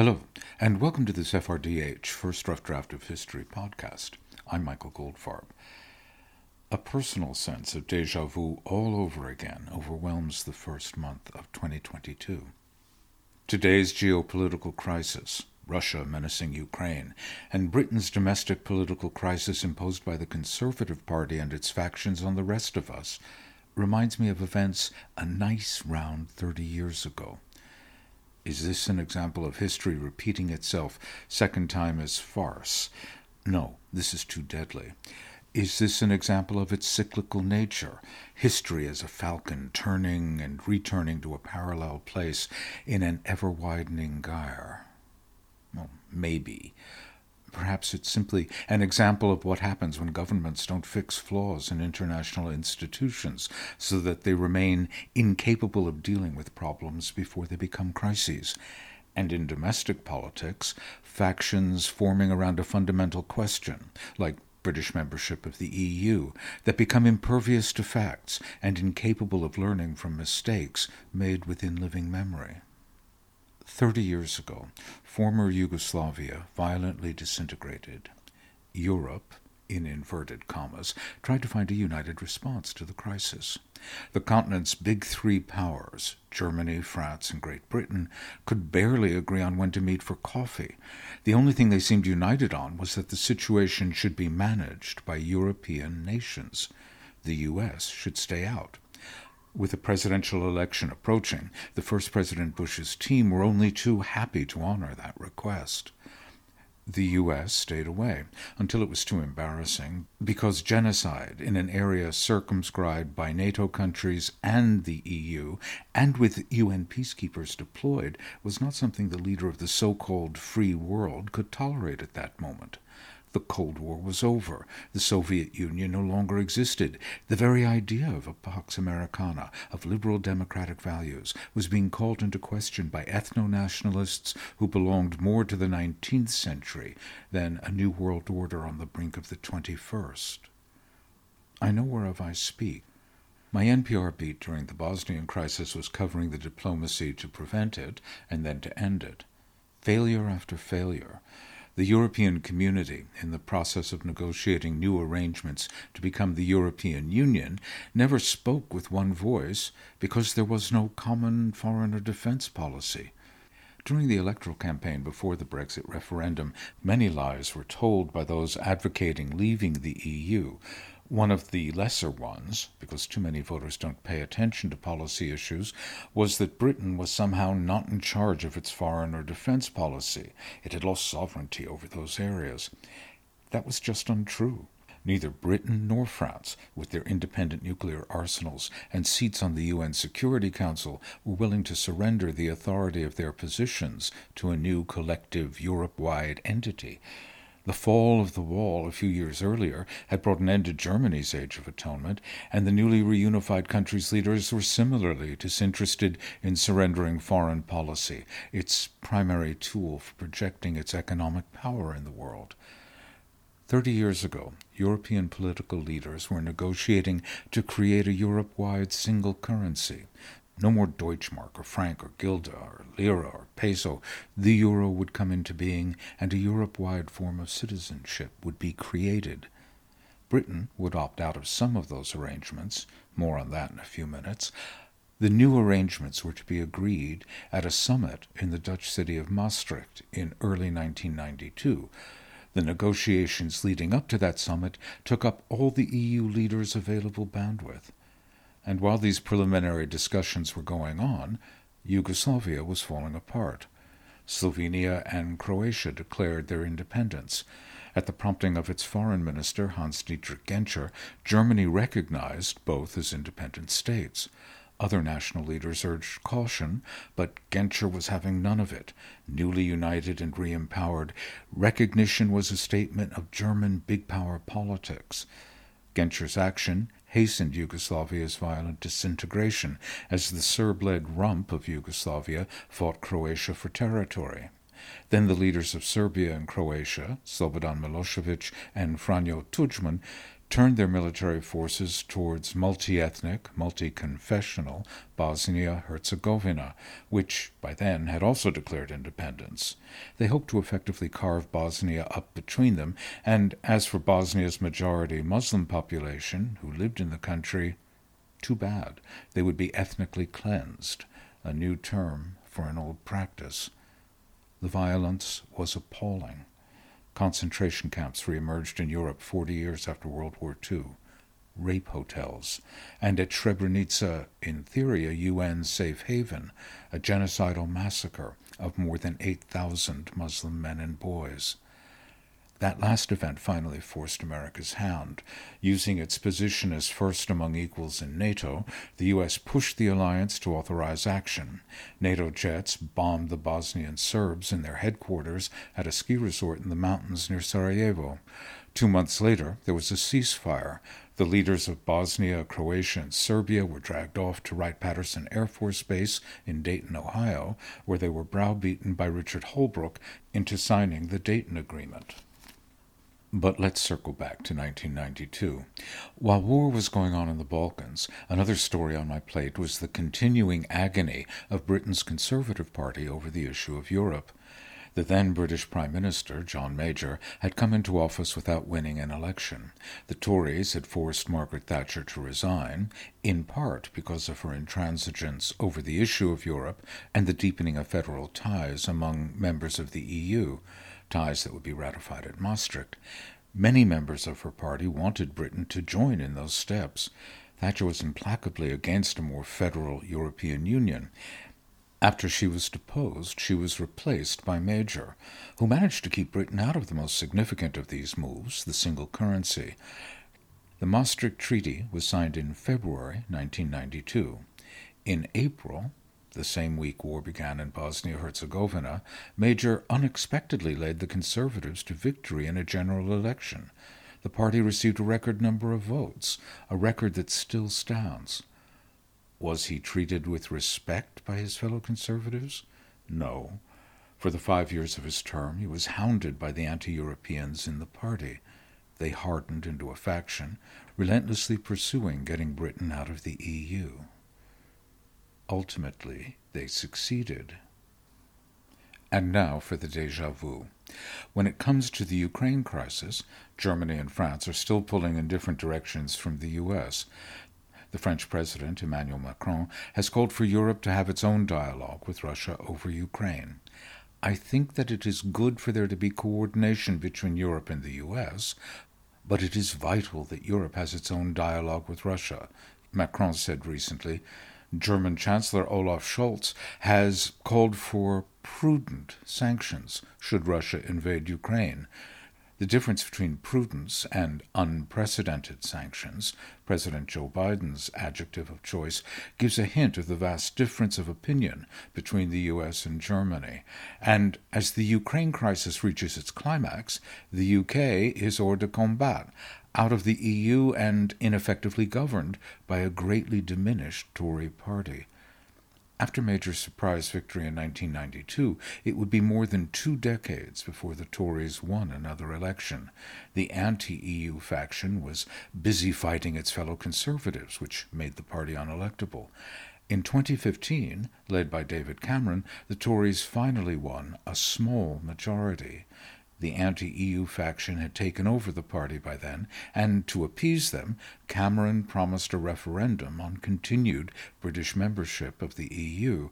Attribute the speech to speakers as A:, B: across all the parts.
A: Hello, and welcome to this FRDH First Rough Draft of History podcast. I'm Michael Goldfarb. A personal sense of deja vu all over again overwhelms the first month of 2022. Today's geopolitical crisis, Russia menacing Ukraine, and Britain's domestic political crisis imposed by the Conservative Party and its factions on the rest of us, reminds me of events a nice round 30 years ago. Is this an example of history repeating itself second time as farce? No, this is too deadly. Is this an example of its cyclical nature? History as a falcon turning and returning to a parallel place in an ever widening gyre? Well, maybe. Perhaps it's simply an example of what happens when governments don't fix flaws in international institutions so that they remain incapable of dealing with problems before they become crises. And in domestic politics, factions forming around a fundamental question, like British membership of the EU, that become impervious to facts and incapable of learning from mistakes made within living memory. Thirty years ago, former Yugoslavia violently disintegrated. Europe, in inverted commas, tried to find a united response to the crisis. The continent's big three powers, Germany, France, and Great Britain, could barely agree on when to meet for coffee. The only thing they seemed united on was that the situation should be managed by European nations. The U.S. should stay out. With the presidential election approaching, the first President Bush's team were only too happy to honor that request. The U.S. stayed away until it was too embarrassing because genocide in an area circumscribed by NATO countries and the EU, and with UN peacekeepers deployed, was not something the leader of the so called free world could tolerate at that moment. The Cold War was over. The Soviet Union no longer existed. The very idea of a Pax Americana, of liberal democratic values, was being called into question by ethno nationalists who belonged more to the 19th century than a new world order on the brink of the 21st. I know whereof I speak. My NPR beat during the Bosnian crisis was covering the diplomacy to prevent it and then to end it. Failure after failure the European community, in the process of negotiating new arrangements to become the European Union, never spoke with one voice because there was no common foreign or defense policy. During the electoral campaign before the Brexit referendum, many lies were told by those advocating leaving the EU, one of the lesser ones, because too many voters don't pay attention to policy issues, was that Britain was somehow not in charge of its foreign or defense policy. It had lost sovereignty over those areas. That was just untrue. Neither Britain nor France, with their independent nuclear arsenals and seats on the UN Security Council, were willing to surrender the authority of their positions to a new collective Europe wide entity. The fall of the wall a few years earlier had brought an end to Germany's Age of Atonement, and the newly reunified country's leaders were similarly disinterested in surrendering foreign policy, its primary tool for projecting its economic power in the world. Thirty years ago, European political leaders were negotiating to create a Europe wide single currency, no more Deutschmark or franc or guilder or lira or peso. The euro would come into being, and a Europe wide form of citizenship would be created. Britain would opt out of some of those arrangements. More on that in a few minutes. The new arrangements were to be agreed at a summit in the Dutch city of Maastricht in early 1992. The negotiations leading up to that summit took up all the EU leaders' available bandwidth and while these preliminary discussions were going on, Yugoslavia was falling apart. Slovenia and Croatia declared their independence. At the prompting of its foreign minister, Hans Dietrich Genscher, Germany recognized both as independent states. Other national leaders urged caution, but Genscher was having none of it. Newly united and re empowered, recognition was a statement of German big power politics. Genscher's action hastened Yugoslavia's violent disintegration as the Serb led rump of Yugoslavia fought Croatia for territory. Then the leaders of Serbia and Croatia, Slobodan Milosevic and Franjo Tudjman, turned their military forces towards multi ethnic, multi confessional Bosnia Herzegovina, which by then had also declared independence. They hoped to effectively carve Bosnia up between them, and as for Bosnia's majority Muslim population who lived in the country, too bad. They would be ethnically cleansed, a new term for an old practice. The violence was appalling. Concentration camps reemerged in Europe 40 years after World War II, rape hotels, and at Srebrenica, in theory a UN safe haven, a genocidal massacre of more than 8,000 Muslim men and boys. That last event finally forced America's hand. Using its position as first among equals in NATO, the U.S. pushed the alliance to authorize action. NATO jets bombed the Bosnian Serbs in their headquarters at a ski resort in the mountains near Sarajevo. Two months later, there was a ceasefire. The leaders of Bosnia, Croatia, and Serbia were dragged off to Wright Patterson Air Force Base in Dayton, Ohio, where they were browbeaten by Richard Holbrooke into signing the Dayton Agreement. But let's circle back to 1992. While war was going on in the Balkans, another story on my plate was the continuing agony of Britain's Conservative Party over the issue of Europe. The then British Prime Minister, John Major, had come into office without winning an election. The Tories had forced Margaret Thatcher to resign, in part because of her intransigence over the issue of Europe and the deepening of federal ties among members of the EU ties that would be ratified at Maastricht. Many members of her party wanted Britain to join in those steps. Thatcher was implacably against a more federal European Union. After she was deposed, she was replaced by Major, who managed to keep Britain out of the most significant of these moves, the single currency. The Maastricht Treaty was signed in February 1992. In April, the same week war began in Bosnia Herzegovina, Major unexpectedly led the Conservatives to victory in a general election. The party received a record number of votes, a record that still stands. Was he treated with respect by his fellow Conservatives? No. For the five years of his term, he was hounded by the anti Europeans in the party. They hardened into a faction, relentlessly pursuing getting Britain out of the EU. Ultimately, they succeeded. And now for the deja vu. When it comes to the Ukraine crisis, Germany and France are still pulling in different directions from the U.S. The French President, Emmanuel Macron, has called for Europe to have its own dialogue with Russia over Ukraine. I think that it is good for there to be coordination between Europe and the U.S., but it is vital that Europe has its own dialogue with Russia. Macron said recently German Chancellor Olaf Scholz has called for prudent sanctions should Russia invade Ukraine. The difference between prudence and unprecedented sanctions, President Joe Biden's adjective of choice, gives a hint of the vast difference of opinion between the U.S. and Germany. And as the Ukraine crisis reaches its climax, the UK is hors de combat, out of the EU and ineffectively governed by a greatly diminished Tory party. After Major's surprise victory in 1992, it would be more than two decades before the Tories won another election. The anti EU faction was busy fighting its fellow Conservatives, which made the party unelectable. In 2015, led by David Cameron, the Tories finally won a small majority. The anti EU faction had taken over the party by then, and to appease them, Cameron promised a referendum on continued British membership of the EU.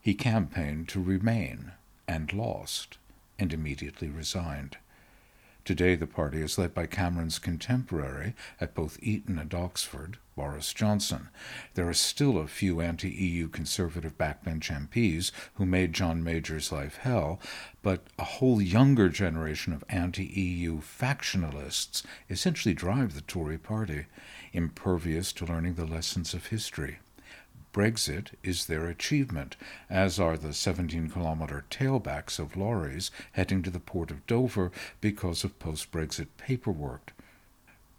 A: He campaigned to remain, and lost, and immediately resigned. Today, the party is led by Cameron's contemporary at both Eton and Oxford, Boris Johnson. There are still a few anti EU conservative backbench MPs who made John Major's life hell, but a whole younger generation of anti EU factionalists essentially drive the Tory party, impervious to learning the lessons of history. Brexit is their achievement, as are the 17 kilometre tailbacks of lorries heading to the port of Dover because of post Brexit paperwork.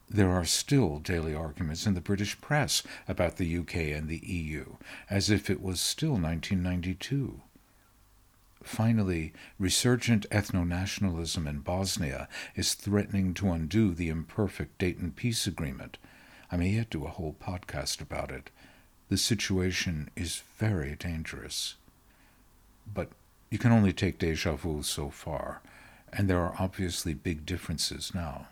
A: There are still daily arguments in the British press about the UK and the EU, as if it was still 1992. finally, resurgent ethno nationalism in Bosnia is threatening to undo the imperfect Dayton Peace Agreement. I may yet do a whole podcast about it. The situation is very dangerous. But you can only take deja vu so far, and there are obviously big differences now.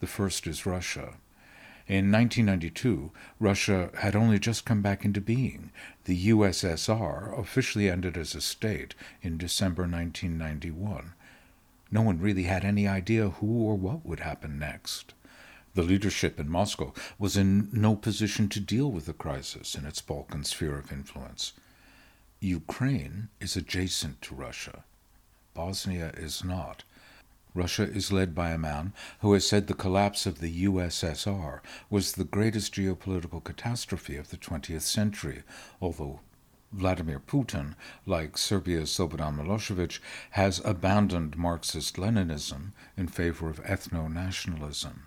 A: The first is Russia. In 1992, Russia had only just come back into being. The USSR officially ended as a state in December 1991. No one really had any idea who or what would happen next. The leadership in Moscow was in no position to deal with the crisis in its Balkan sphere of influence. Ukraine is adjacent to Russia. Bosnia is not. Russia is led by a man who has said the collapse of the USSR was the greatest geopolitical catastrophe of the 20th century, although Vladimir Putin, like Serbia's Slobodan Milosevic, has abandoned Marxist Leninism in favor of ethno nationalism.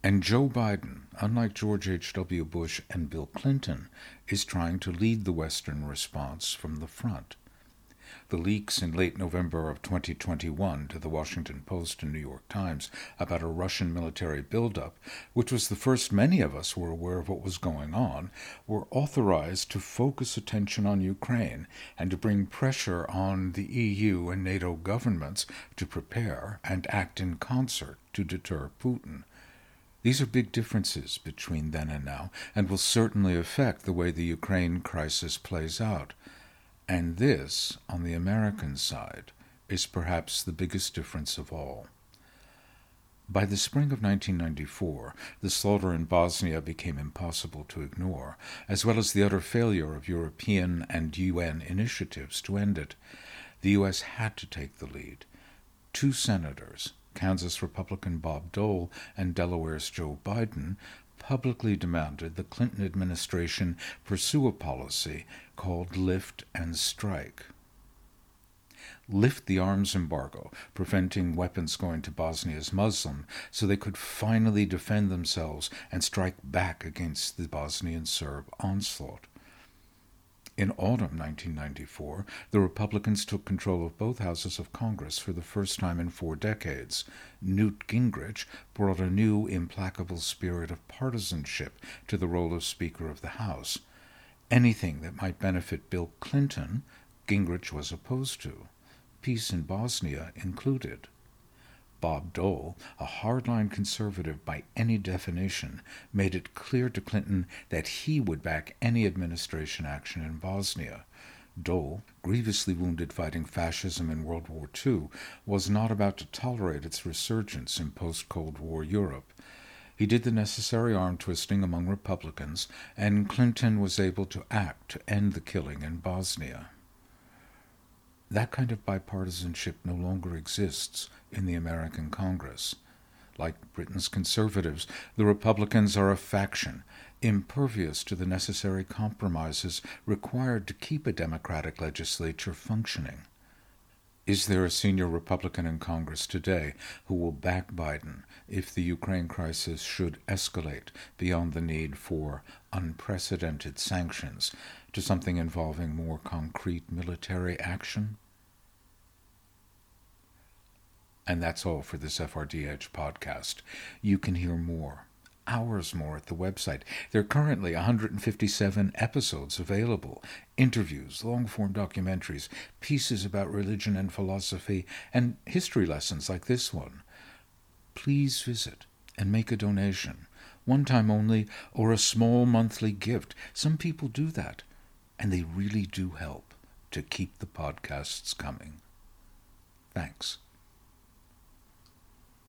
A: And Joe Biden, unlike George H.W. Bush and Bill Clinton, is trying to lead the Western response from the front. The leaks in late November of 2021 to the Washington Post and New York Times about a Russian military buildup, which was the first many of us were aware of what was going on, were authorized to focus attention on Ukraine and to bring pressure on the EU and NATO governments to prepare and act in concert to deter Putin. These are big differences between then and now, and will certainly affect the way the Ukraine crisis plays out. And this, on the American side, is perhaps the biggest difference of all. By the spring of 1994, the slaughter in Bosnia became impossible to ignore, as well as the utter failure of European and UN initiatives to end it. The U.S. had to take the lead. Two senators, Kansas Republican Bob Dole and Delaware's Joe Biden publicly demanded the Clinton administration pursue a policy called lift and strike. Lift the arms embargo, preventing weapons going to Bosnia's Muslim, so they could finally defend themselves and strike back against the Bosnian Serb onslaught. In autumn 1994, the Republicans took control of both houses of Congress for the first time in four decades. Newt Gingrich brought a new, implacable spirit of partisanship to the role of Speaker of the House. Anything that might benefit Bill Clinton, Gingrich was opposed to, peace in Bosnia included. Bob Dole, a hardline conservative by any definition, made it clear to Clinton that he would back any administration action in Bosnia. Dole, grievously wounded fighting fascism in World War II, was not about to tolerate its resurgence in post Cold War Europe. He did the necessary arm twisting among Republicans, and Clinton was able to act to end the killing in Bosnia. That kind of bipartisanship no longer exists in the American Congress. Like Britain's conservatives, the Republicans are a faction, impervious to the necessary compromises required to keep a democratic legislature functioning. Is there a senior Republican in Congress today who will back Biden if the Ukraine crisis should escalate beyond the need for unprecedented sanctions to something involving more concrete military action? And that's all for this FRDH podcast. You can hear more, hours more at the website. There are currently 157 episodes available interviews, long form documentaries, pieces about religion and philosophy, and history lessons like this one. Please visit and make a donation, one time only, or a small monthly gift. Some people do that, and they really do help to keep the podcasts coming. Thanks.